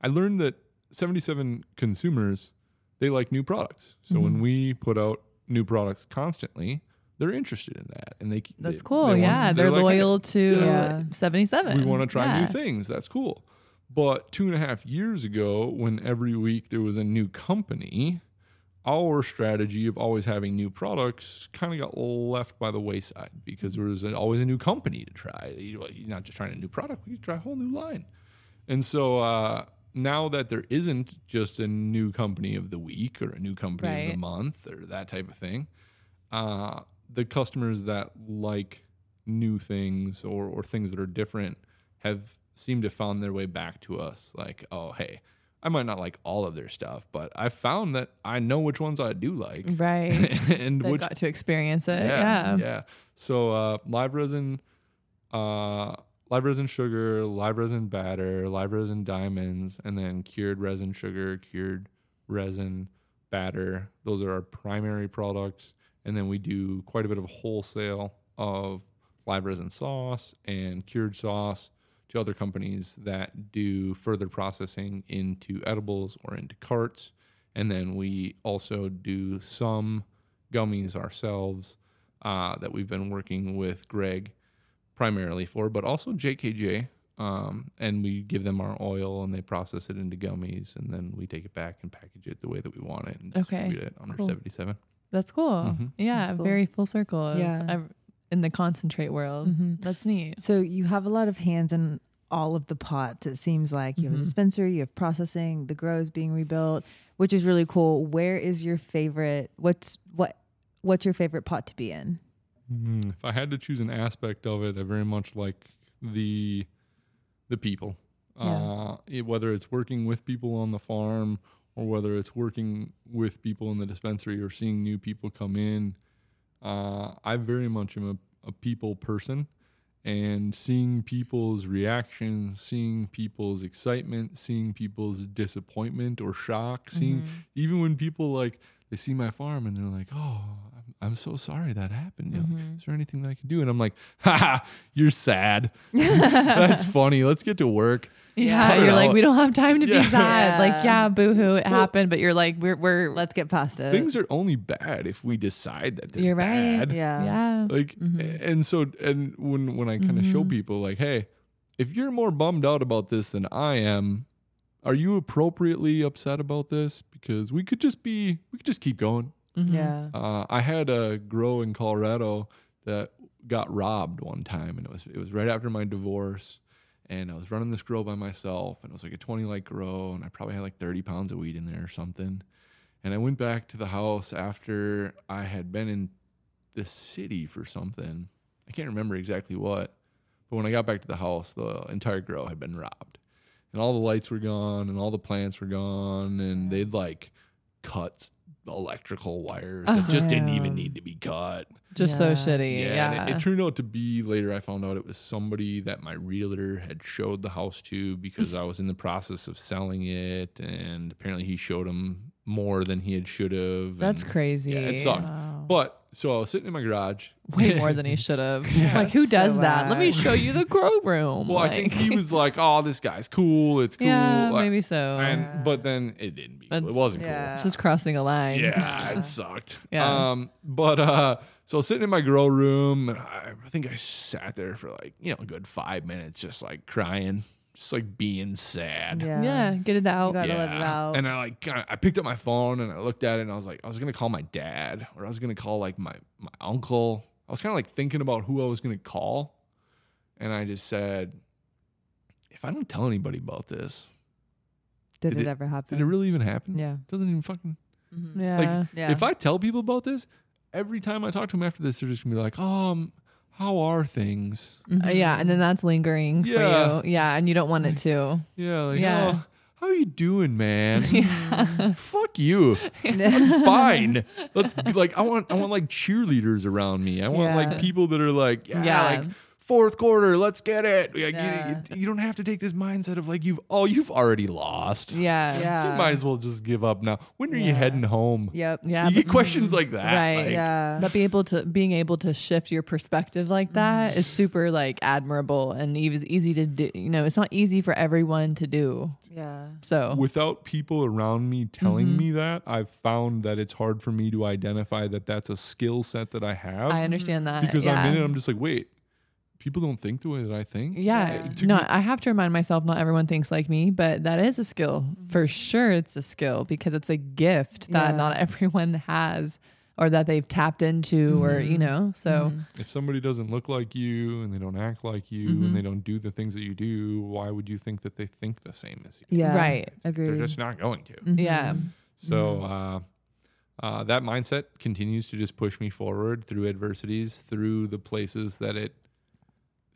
i learned that 77 consumers they like new products. So Mm-hmm. when we put out new products constantly, they're interested in that, and they That's they- cool. they want- yeah, they're, like, "Hey, loyal to Yeah. 77. we want to try Yeah. new things. That's cool. But two and a half years ago, when every week there was a new company, our strategy of always having new products kind of got left by the wayside because there was always a new company to try. You know, You're not just trying a new product, you try a whole new line. And so uh, now that there isn't just a new company of the week or a new company of the month or that type of thing, uh, the customers that like new things or, or things that are different have seemed to found their way back to us. Like, oh, hey, I might not like all of their stuff, but I found that I know which ones I do like. Right. and They which got to experience it. yeah, Yeah. yeah. So uh, live resin, uh, live resin sugar, live resin batter, live resin diamonds, and then cured resin sugar, cured resin batter. Those are our primary products, and then we do quite a bit of wholesale of live resin sauce and cured sauce to other companies that do further processing into edibles or into carts. And then we also do some gummies ourselves uh, that we've been working with Greg primarily for, but also JKJ. Um, and we give them our oil and they process it into gummies and then we take it back and package it the way that we want it and Okay, distribute it under cool. 77. That's cool. Mhm. Yeah. That's cool. Very full circle. of- Yeah. of- in the concentrate world. Mhm. That's neat. So you have a lot of hands in all of the pots. It seems like you have Mhm. a dispensary, you have processing, the grow is being rebuilt, which is really cool. Where is your favorite? What's what? What's your favorite pot to be in? Mm, if I had to choose an aspect of it, I very much like the the people. Uh, it- whether it's working with people on the farm or whether it's working with people in the dispensary or seeing new people come in, uh, I very much am a, a people person. And seeing people's reactions, seeing people's excitement, seeing people's disappointment or shock, seeing Mm-hmm. even when people like they see my farm and they're like, "Oh, I'm, I'm so sorry that happened. You know, Mm-hmm. Is there anything that I can do?" And I'm like, "Ha, ha you're sad. That's funny. Let's get to work." Yeah. You're like, we don't have time to Yeah. be sad. Like, Yeah. yeah, boo hoo, it happened. But you're like, we're, we're, Let's get past it. Things are only bad if we decide that they're You're right. bad. yeah. yeah. Like, and so, and when when I kind of show people, like, hey, if you're more bummed out about this than I am, are you appropriately upset about this? Because we could just be, we could just keep going. Mhm. Yeah. Uh, I had a grow in Colorado that got robbed one time, and it was it was right after my divorce, and I was running this grow by myself, and it was like a twenty light grow, and I probably had like thirty pounds of weed in there or something. And I went back to the house after I had been in the city for something. I can't remember exactly what, but when I got back to the house, the entire grow had been robbed, and all the lights were gone, and all the plants were gone, and they'd like cut electrical wires that oh, just didn't even need to be cut. Just so shitty. Yeah, Yeah. and it, it turned out to be later. I found out it was somebody that my realtor had showed the house to because I was in the process of selling it, and apparently he showed him more than he had should have. That's and- crazy. Yeah, it sucked. Wow. But so I was sitting in my garage. Way more than he should have. Like, who So does that? Let me show you the grow room. Well, I think he was like, "Oh, this guy's cool. It's cool." Yeah, Like, maybe so. And but then it didn't be. Cool. It wasn't cool. yeah. It's just crossing a line. Yeah, it sucked. Yeah. Um, but uh, so sitting in my grow room, and I, I think I sat there for like you know a good five minutes, just like crying, just like being sad. Yeah. Yeah, get it out. You gotta let it out. And I like kinda, I picked up my phone and I looked at it and I was like, I was gonna call my dad or I was gonna call like my my uncle. I was kind of like thinking about who I was gonna call, and I just said, if I don't tell anybody about this, Did, Did it, it- ever happen? did it really even happen? Yeah. doesn't even fucking. Yeah. like. Yeah. If I tell people about this, every time I talk to them after this, they're just gonna be like, um, how are things? Uh, yeah, and then that's lingering Yeah. for you. Yeah, and you don't want it to. Yeah, like, Yeah. oh, how are you doing, man? Yeah. Fuck you. I'm fine. Let's like I want I want like cheerleaders around me. I want Yeah. like people that are like, yeah, Yeah. like fourth quarter, let's get it. Like, you- Yeah. you, you don't have to take this mindset of like you've oh you've already lost. Yeah. Yeah. You might as well just give up now. When are you heading home? Yep. Yeah. you get questions like that. Right. like, Yeah. But being able to being able to shift your perspective like that is super like admirable and easy easy to do. You know, it's not easy for everyone to do. yeah. So Without people around me telling Mm-hmm. me that, I've found that it's hard for me to identify that that's a skill set that I have. I understand that because yeah. I'm in it, I'm just like, wait, people don't think the way that I think. Yeah. It took No, I have to remind myself not everyone thinks like me, but that is a skill. For sure it's a skill because it's a gift that Yeah. not everyone has or that they've tapped into or, you know. So if somebody doesn't look like you and they don't act like you and they don't do the things that you do, why would you think that they think the same as you? Yeah. Right. Agreed. They're just not going to. Mhm. yeah. So uh, uh, that mindset continues to just push me forward through adversities, through the places that it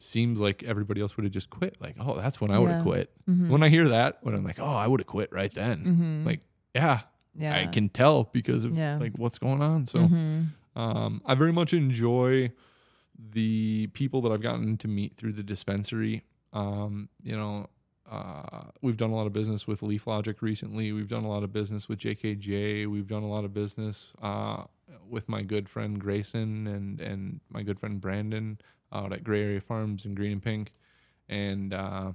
seems like everybody else would have just quit. Like, oh, that's when I would have Yeah. quit. Mhm. When I hear that, when I'm like, oh, I would have quit right then. Mhm. Like, yeah, yeah. I can tell because of Yeah. like what's going on. So Mhm. um, I very much enjoy the people that I've gotten to meet through the dispensary. Um, you know, uh, we've done a lot of business with Leaf Logic recently. We've done a lot of business with JKJ. We've done a lot of business uh, with my good friend Grayson and and my good friend Brandon out at Gray Area Farms in Green and Pink. And uh,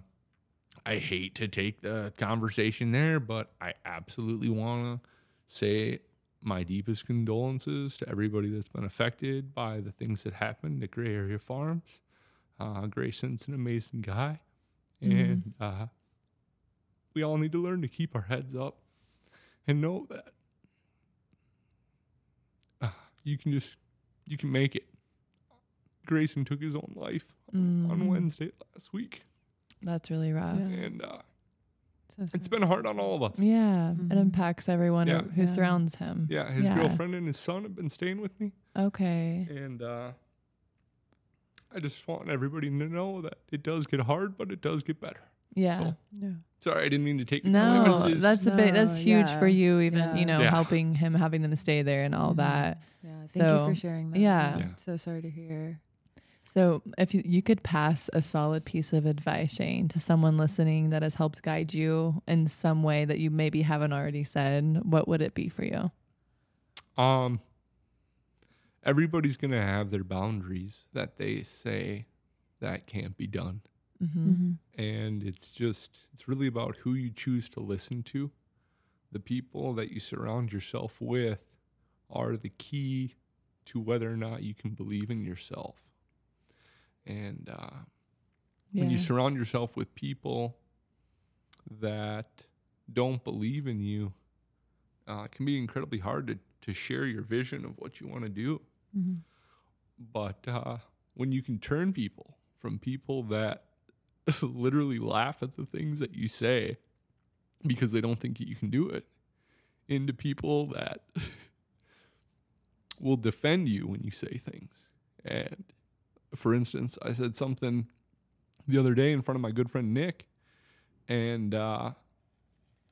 I hate to take the conversation there, but I absolutely want to say my deepest condolences to everybody that's been affected by the things that happened at Gray Area Farms. Uh, Grayson's an amazing guy, and uh, we all need to learn to keep our heads up and know that uh, you can just you can make it. Grayson took his own life on Mm, Wednesday last week, That's really rough. Yeah. and uh, So it's sad. been hard on all of us. Yeah, it Mhm. impacts everyone Yeah. who Yeah. surrounds him. Yeah, his Yeah. girlfriend and his son have been staying with me. Okay. And uh, I just want everybody to know that it does get hard, but it does get better. Yeah. So, Yeah. sorry, I didn't mean to take your no, time. that's a bit. That's huge for you, even Yeah. you know, Yeah. helping him, having them stay there, and all Mhm. that. Yeah. Thank So, you for sharing that. yeah. Yeah. So sorry to hear. So, if you, you could pass a solid piece of advice, Shane, to someone listening that has helped guide you in some way that you maybe haven't already said, what would it be for you? Um, everybody's gonna have their boundaries that they say that can't be done, Mm-hmm. Mm-hmm. and it's just it's really about who you choose to listen to. The people that you surround yourself with are the key to whether or not you can believe in yourself. And uh, when you surround yourself with people that don't believe in you, uh, it can be incredibly hard to, to share your vision of what you want to do. Mm-hmm. But uh, when you can turn people from people that literally laugh at the things that you say because they don't think that you can do it into people that will defend you when you say things. And for instance, I said something the other day in front of my good friend Nick, and uh,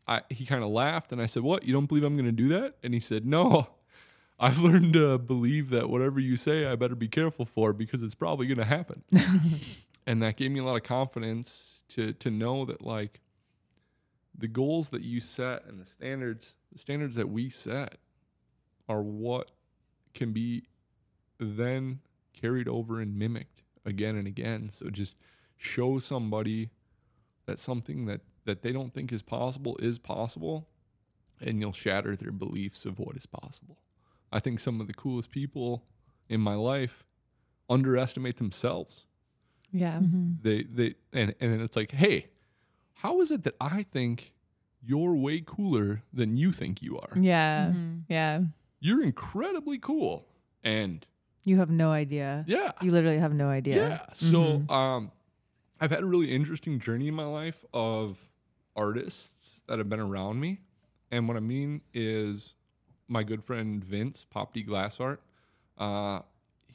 I he kind of laughed, and I said, "What? You don't believe I'm going to do that?" And he said, "No, I've learned to believe that whatever you say, I better be careful for because it's probably going to happen." and that gave me a lot of confidence to to know that like the goals that you set and the standards the standards that we set are what can be then carried over and mimicked again and again so just show somebody that something that that they don't think is possible is possible and you'll shatter their beliefs of what is possible i think some of the coolest people in my life underestimate themselves Yeah. Mm-hmm. they they and and it's like hey how is it that i think you're way cooler than you think you are Yeah. Mm-hmm. Yeah. you're incredibly cool and You have no idea. yeah. You literally have no idea. yeah. So um i've had a really interesting journey in my life of artists that have been around me. And what i mean is my good friend vince pop d glass art uh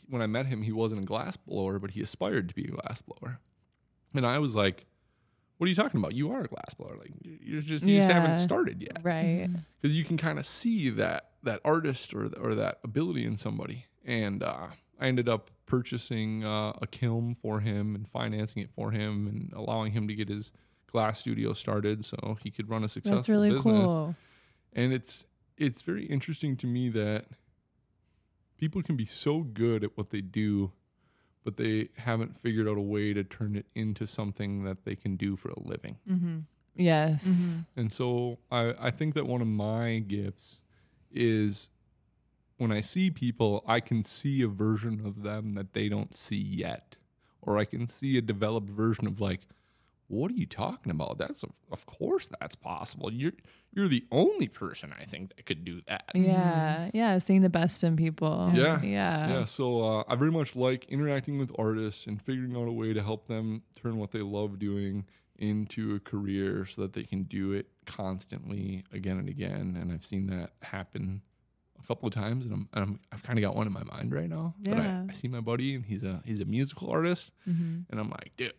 when i met him he wasn't a glass blower but he aspired to be a glass blower. And i was like what are you talking about? You are a glass blower. Like you're just you just haven't started yet. Right. because you can kind of see that that artist or or that ability in somebody. And uh, I ended up purchasing uh, a kiln for him and financing it for him and allowing him to get his glass studio started so he could run a successful That's really business. cool. And it's it's very interesting to me that people can be so good at what they do, but they haven't figured out a way to turn it into something that they can do for a living. Mm-hmm. Yes. And so I, I think that one of my gifts is when I see people, I can see a version of them that they don't see yet. Or I can see a developed version of like, what are you talking about? That's of course that's possible. You're you're the only person I think that could do that. Yeah. Yeah. Seeing the best in people. Yeah. Yeah. Yeah, so uh, I very much like interacting with artists and figuring out a way to help them turn what they love doing into a career so that they can do it constantly again and again. And I've seen that happen a couple of times, and I'm, and I'm I've kind of got one in my mind right now. But Yeah. I, I see my buddy, and he's a he's a musical artist, Mm-hmm. and I'm like, dude,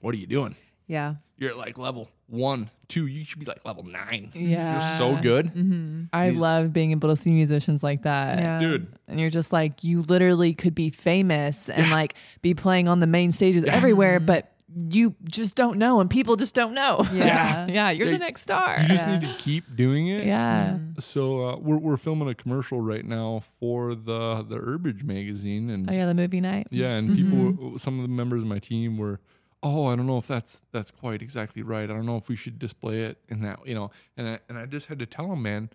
what are you doing? Yeah. You're at like level one, two. You should be like level nine. Yeah. You're so good, Mm-hmm. I These- love being able to see musicians like that. Yeah. dude. And you're just like, you literally could be famous and Yeah. like be playing on the main stages Yeah. everywhere, but you just don't know and people just don't know. Yeah. yeah, you're Yeah, the next star. You just Yeah. need to keep doing it. yeah. So uh, we're we're filming a commercial right now for the the Herbage magazine, and Oh yeah, the movie night. yeah, and people, some of the members of my team were, oh, I don't know if that's that's quite exactly right. I don't know if we should display it in that, you know. And I, and I just had to tell them, man,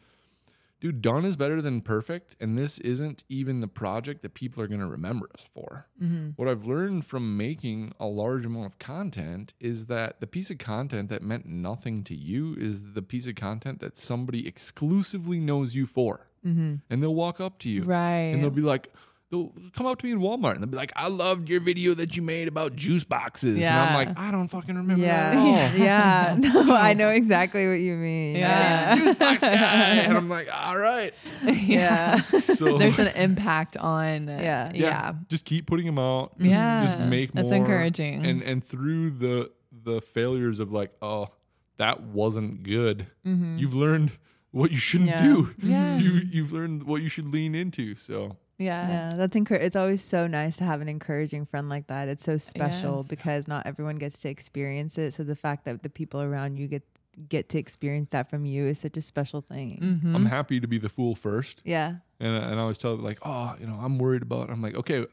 dude, done is better than perfect, and this isn't even the project that people are gonna remember us for. Mm-hmm. What I've learned from making a large amount of content is that the piece of content that meant nothing to you is the piece of content that somebody exclusively knows you for. Mm-hmm. And they'll walk up to you. Right. And they'll be like, they'll come up to me in Walmart and they'll be like, I loved your video that you made about juice boxes. Yeah. And I'm like, I don't fucking remember that at all. Yeah. Yeah. No, I know exactly what you mean. Yeah. He's a juice box guy. And I'm like, all right. Yeah. So There's an impact on Yeah. Yeah. yeah. Just keep putting them out. Just, Yeah. just make more. That's encouraging. And and through the the failures of like, oh, that wasn't good. You've learned what you shouldn't Mm-hmm. Yeah. do. Yeah. You you've learned what you should lean into. So Yeah. Yeah, that's encour- It's always so nice to have an encouraging friend like that. It's so special Yes. because not everyone gets to experience it. So the fact that the people around you get get to experience that from you is such a special thing. Mhm. I'm happy to be the fool first. Yeah. And, and I was telling like, oh, you know, I'm worried about. I'm like, okay,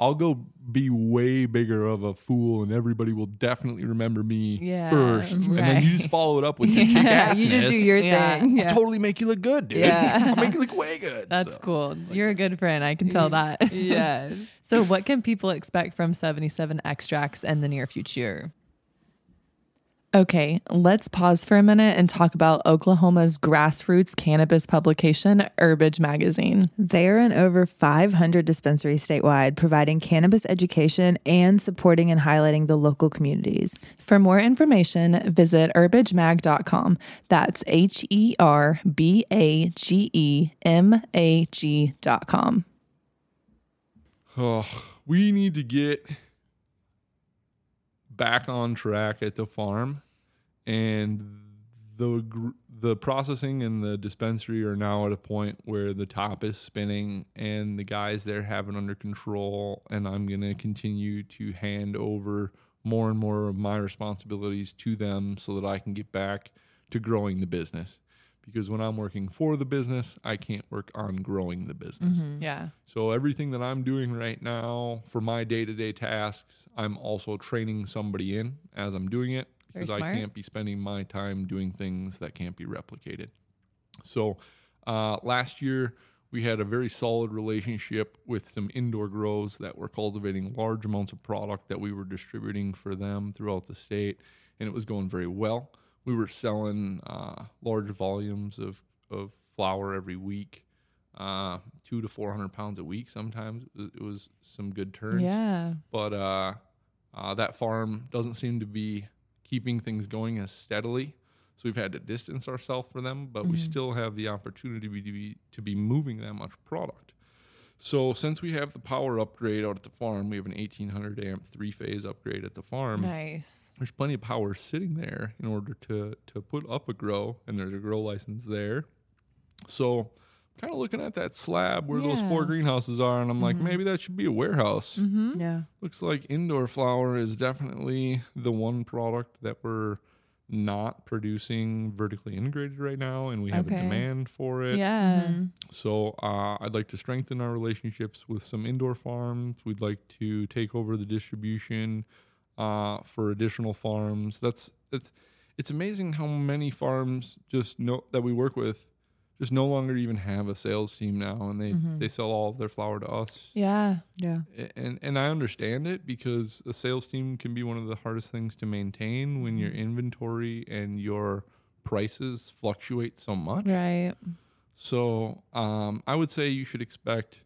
I'll go be way bigger of a fool, and everybody will definitely remember me Yeah, first. And then you just follow it up with your Yeah, kick you just do your Yeah. thing. I'll Yeah. totally make you look good, dude. Yeah. I'll make you look way good. That's So, cool. You're a good friend. I can tell that. yes. So, what can people expect from 77 Extracts in the near future? Okay, let's pause for a minute and talk about Oklahoma's grassroots cannabis publication, Herbage Magazine. They are in over 500 dispensaries statewide, providing cannabis education and supporting and highlighting the local communities. For more information, visit herbagemag.com. That's H E R B A G E M A G.com. Oh, we need to get back on track at the farm, and the the processing and the dispensary are now at a point where the top is spinning, and the guys there have it under control. And I'm gonna continue to hand over more and more of my responsibilities to them so that I can get back to growing the business. Because when I'm working for the business, I can't work on growing the business. Yeah. So everything that I'm doing right now for my day-to-day tasks, I'm also training somebody in as I'm doing it because I can't be spending my time doing things that can't be replicated. So uh, last year we had a very solid relationship with some indoor grows that were cultivating large amounts of product that we were distributing for them throughout the state, and it was going very well. We were selling uh, large volumes of, of flower every week, uh, two to four hundred pounds a week. Sometimes it was, some good turns Yeah. but uh, uh, that farm doesn't seem to be keeping things going as steadily. So we've had to distance ourselves from them, but we still have the opportunity to be, to be moving that much product. So since we have the power upgrade out at the farm, we have an 1800 amp three phase upgrade at the farm. Nice. There's plenty of power sitting there in order to to put up a grow, and there's a grow license there. So I'm kind of looking at that slab where those four greenhouses are, and I'm like, Mhm. maybe that should be a warehouse. Mm-hmm. Yeah. Looks like indoor flower is definitely the one product that we're not producing vertically integrated right now, and we have Okay. a demand for it. Yeah. Mm-hmm. So uh, I'd like to strengthen our relationships with some indoor farms. We'd like to take over the distribution uh, for additional farms. That's it's it's amazing how many farms just know that we work with just no longer even have a sales team now, and they Mhm. they sell all of their flower to us. Yeah. Yeah. And and I understand it because a sales team can be one of the hardest things to maintain when your inventory and your prices fluctuate so much. Right. So um, I would say you should expect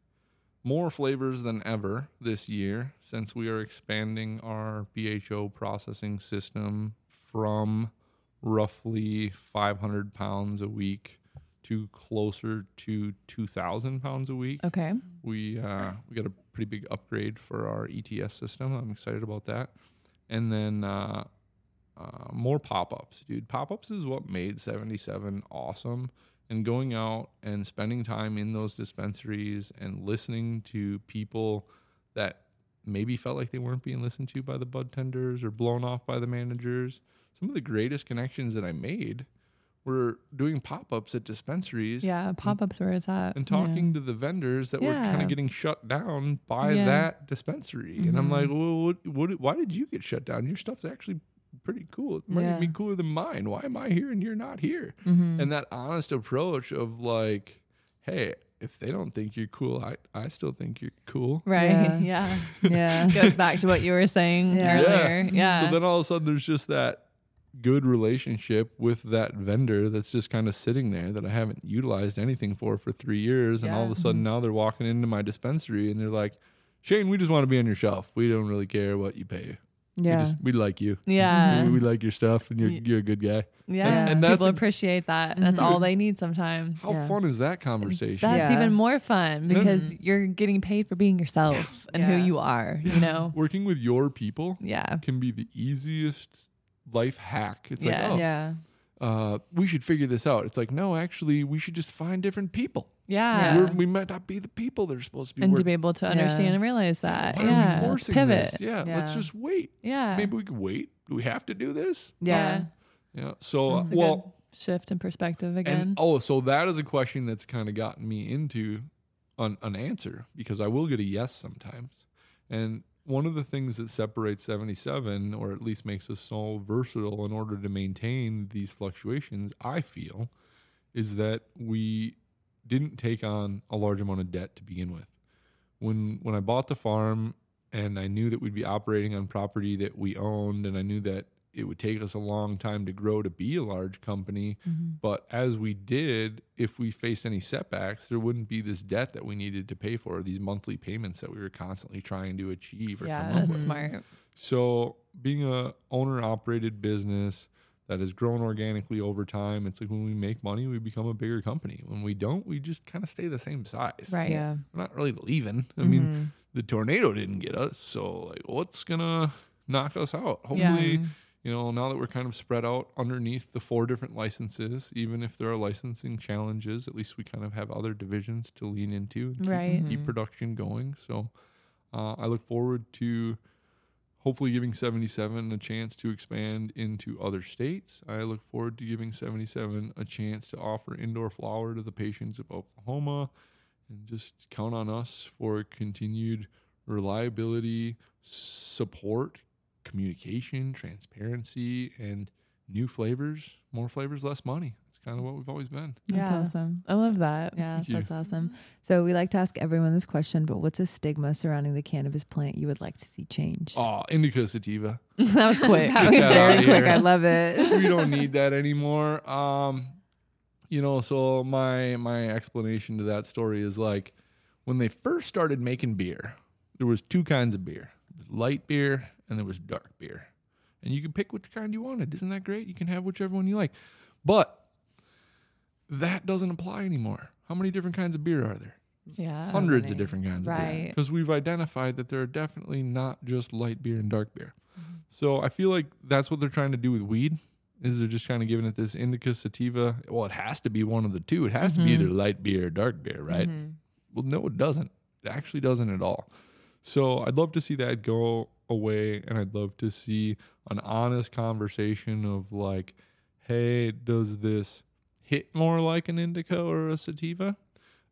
more flavors than ever this year since we are expanding our BHO processing system from roughly 500 pounds a week to closer to 2,000 pounds a week. Okay. We uh, we got a pretty big upgrade for our ETS system. I'm excited about that. And then uh, uh, more pop ups, dude. Pop ups is what made 77 awesome. And going out and spending time in those dispensaries and listening to people that maybe felt like they weren't being listened to by the bud tenders or blown off by the managers. Some of the greatest connections that I made were doing pop ups at dispensaries Yeah. Pop ups where it's at. and talking to the vendors that were kind of getting shut down by Yeah. that dispensary. And I'm like, well, what, what, why did you get shut down? Your stuff's actually pretty cool. It might even be cooler than mine. Why am I here and you're not here? Mm-hmm. And that honest approach of like, hey, if they don't think you're cool, I, I still think you're cool. Right. Yeah. Yeah. yeah. Goes back to what you were saying Yeah. earlier. Yeah. So then all of a sudden there's just that good relationship with that vendor that's just kind of sitting there that I haven't utilized anything for for three years. And all of a Yeah. sudden now they're walking into my dispensary and they're like, Shane, we just want to be on your shelf. We don't really care what you pay. We Yeah. just we like you. yeah. We, we like your stuff and you're you're a good guy. yeah. and that's People appreciate that. That's Mhm. all they need sometimes. How Yeah. fun is that conversation? That's Yeah. even more fun because you're getting paid for being yourself and Yeah. who you are, Yeah. you know? Working with your people Yeah. can be the easiest life hack. It's Yeah. like, oh, Yeah. uh, we should figure this out. It's like, no, actually, we should just find different people. Yeah. We're, we might not be the people they're supposed to be. and to be able to Yeah. understand and realize that. Why yeah. are we forcing Pivot. this? Yeah, let's just wait. Yeah. Maybe we can wait. Do we have to do this? Yeah. Yeah. So, uh, a well, good shift in perspective again. and oh, so that is a question that's kind of gotten me into an, an answer because I will get a yes sometimes. And one of the things that separates 77, or at least makes us so versatile in order to maintain these fluctuations, I feel, is that we didn't take on a large amount of debt to begin with. When when I bought the farm and I knew that we'd be operating on property that we owned and I knew that it would take us a long time to grow to be a large company, Mm-hmm. but as we did, if we faced any setbacks, there wouldn't be this debt that we needed to pay for, these monthly payments that we were constantly trying to achieve or yeah, come up that's with. smart. So, being a owner operated business that has grown organically over time, it's like when we make money, we become a bigger company. When we don't, we just kind of stay the same size. Right. Yeah. We're not really leaving. I mean, Mhm. the tornado didn't get us, so like, what's gonna knock us out? Yeah. Hopefully, you know, now that we're kind of spread out underneath the four different licenses, even if there are licensing challenges, at least we kind of have other divisions to lean into and keep, Right. keep Mhm. production going. So uh, I look forward to hopefully giving 77 a chance to expand into other states. I look forward to giving 77 a chance to offer indoor flower to the patients of Oklahoma and just count on us for continued reliability, support, communication, transparency, and new flavors, more flavors, less money. It's kind of what we've always been. That's awesome. I love that. Yeah, Thank you. that's awesome. So we like to ask everyone this question, but what's a stigma surrounding the cannabis plant you would like to see changed? Oh, indica sativa. that was quick. that was very quick. I love it. we don't need that anymore. Um, you know, so my my explanation to that story is like when they first started making beer, there was two kinds of beer: light beer and there was dark beer, and you could pick which kind you wanted. Isn't that great? You can have whichever one you like, but that doesn't apply anymore. How many different kinds of beer are there? Yeah. Hundreds of different kinds of beer. Right. Because we've identified that there are definitely not just light beer and dark beer. Mm-hmm. So I feel like that's what they're trying to do with weed. Is they're just kind of giving it this indica sativa? Well, it has to be one of the two. It has to be either light beer or dark beer, right? Well, no, it doesn't. It actually doesn't at all. So I'd love to see that go away, and I'd love to see an honest conversation of like, hey, does this hit more like an indica or a sativa?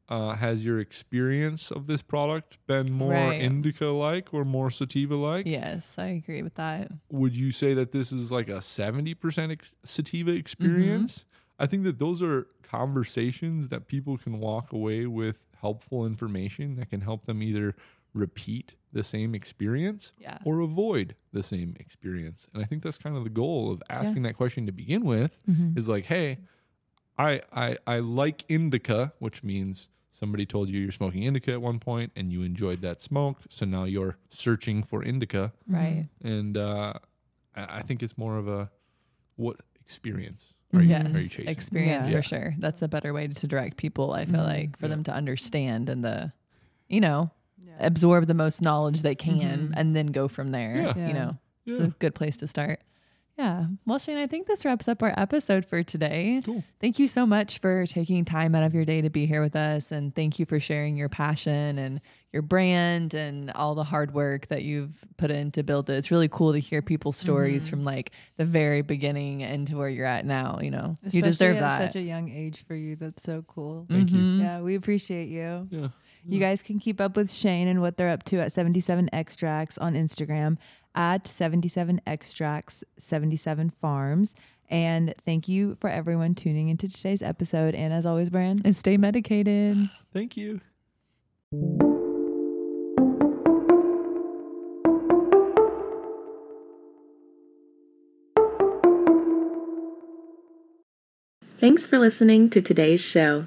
Uh, has your experience of this product been more Right. indica like or more sativa like? Yes, I agree with that. Would you say that this is like a 70% ex- sativa experience? I think that those are conversations that people can walk away with helpful information that can help them either repeat the same experience Yeah. or avoid the same experience. And I think that's kind of the goal of asking that question to begin with is like, hey, I, I I like indica, which means somebody told you you're smoking indica at one point and you enjoyed that smoke, so now you're searching for indica, Right. and uh, I I think it's more of a what experience are you, Yes. are you chasing? Experience Yeah. for sure. That's a better way to direct people, I feel Mhm. like, for Yeah. them to understand and the, you know, absorb the most knowledge they can Mhm. and then go from there. Yeah. Yeah. You know, it's a good place to start. Yeah. Well, Shane, I think this wraps up our episode for today. Cool. Thank you so much for taking time out of your day to be here with us. And thank you for sharing your passion and your brand and all the hard work that you've put in to build it. It's really cool to hear people's stories Mhm. from like the very beginning and to where you're at now. You know, Especially you deserve at that. such a young age for you. That's so cool. Thank you. Mhm. Yeah, we appreciate you. Yeah. You mm. guys can keep up with Shane and what they're up to at 77 Extracts on Instagram at 77 Extracts 77 Farms. And thank you for everyone tuning into today's episode. And as always, Brian, And stay medicated. Thank you. Thanks for listening to today's show.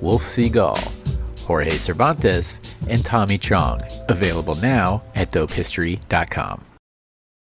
Wolf Seagal, Jorge Cervantes, and Tommy Chong. Available now at dopehistory.com.